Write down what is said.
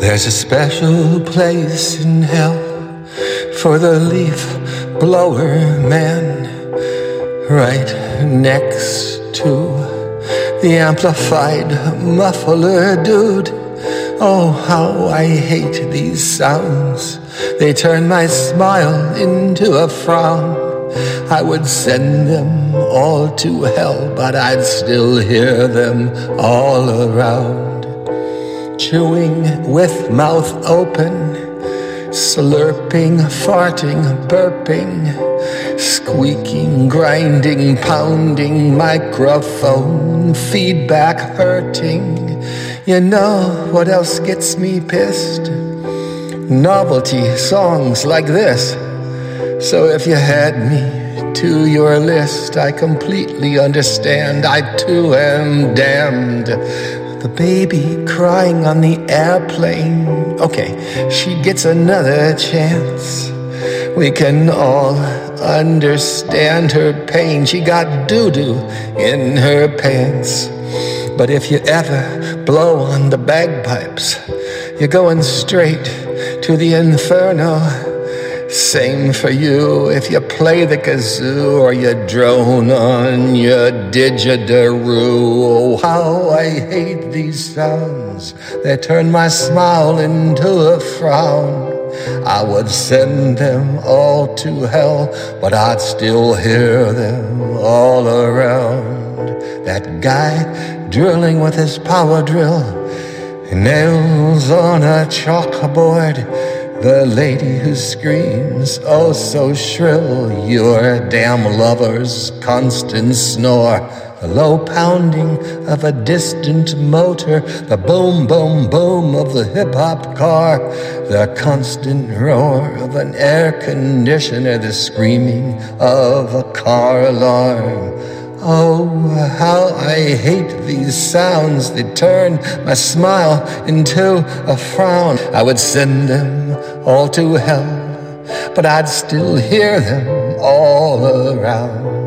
There's a special place in hell for the leaf blower man right next to the amplified muffler dude. Oh, how I hate these sounds. They turn my smile into a frown. I would send them all to hell, but I'd still hear them all around chewing with mouth open, slurping, farting, burping, squeaking, grinding, pounding, microphone, feedback hurting. You know what else gets me pissed? Novelty songs like this. So if you had me to your list, I completely understand. I too am damned the baby crying on the airplane. Okay, she gets another chance. We can all understand her pain. She got doo doo in her pants. But if you ever blow on the bagpipes, you're going straight to the inferno. Same for you if you play the kazoo or you drone on your didgeridoo. Oh, how I hate these sounds. They turn my smile into a frown. I would send them all to hell, but I'd still hear them all around. That guy drilling with his power drill, nails on a chalkboard the lady who screams, oh so shrill, your damn lover's constant snore. The low pounding of a distant motor, the boom, boom, boom of the hip hop car, the constant roar of an air conditioner, the screaming of a car alarm. Oh, how I hate these sounds. They turn my smile into a frown. I would send them all to hell, but I'd still hear them all around.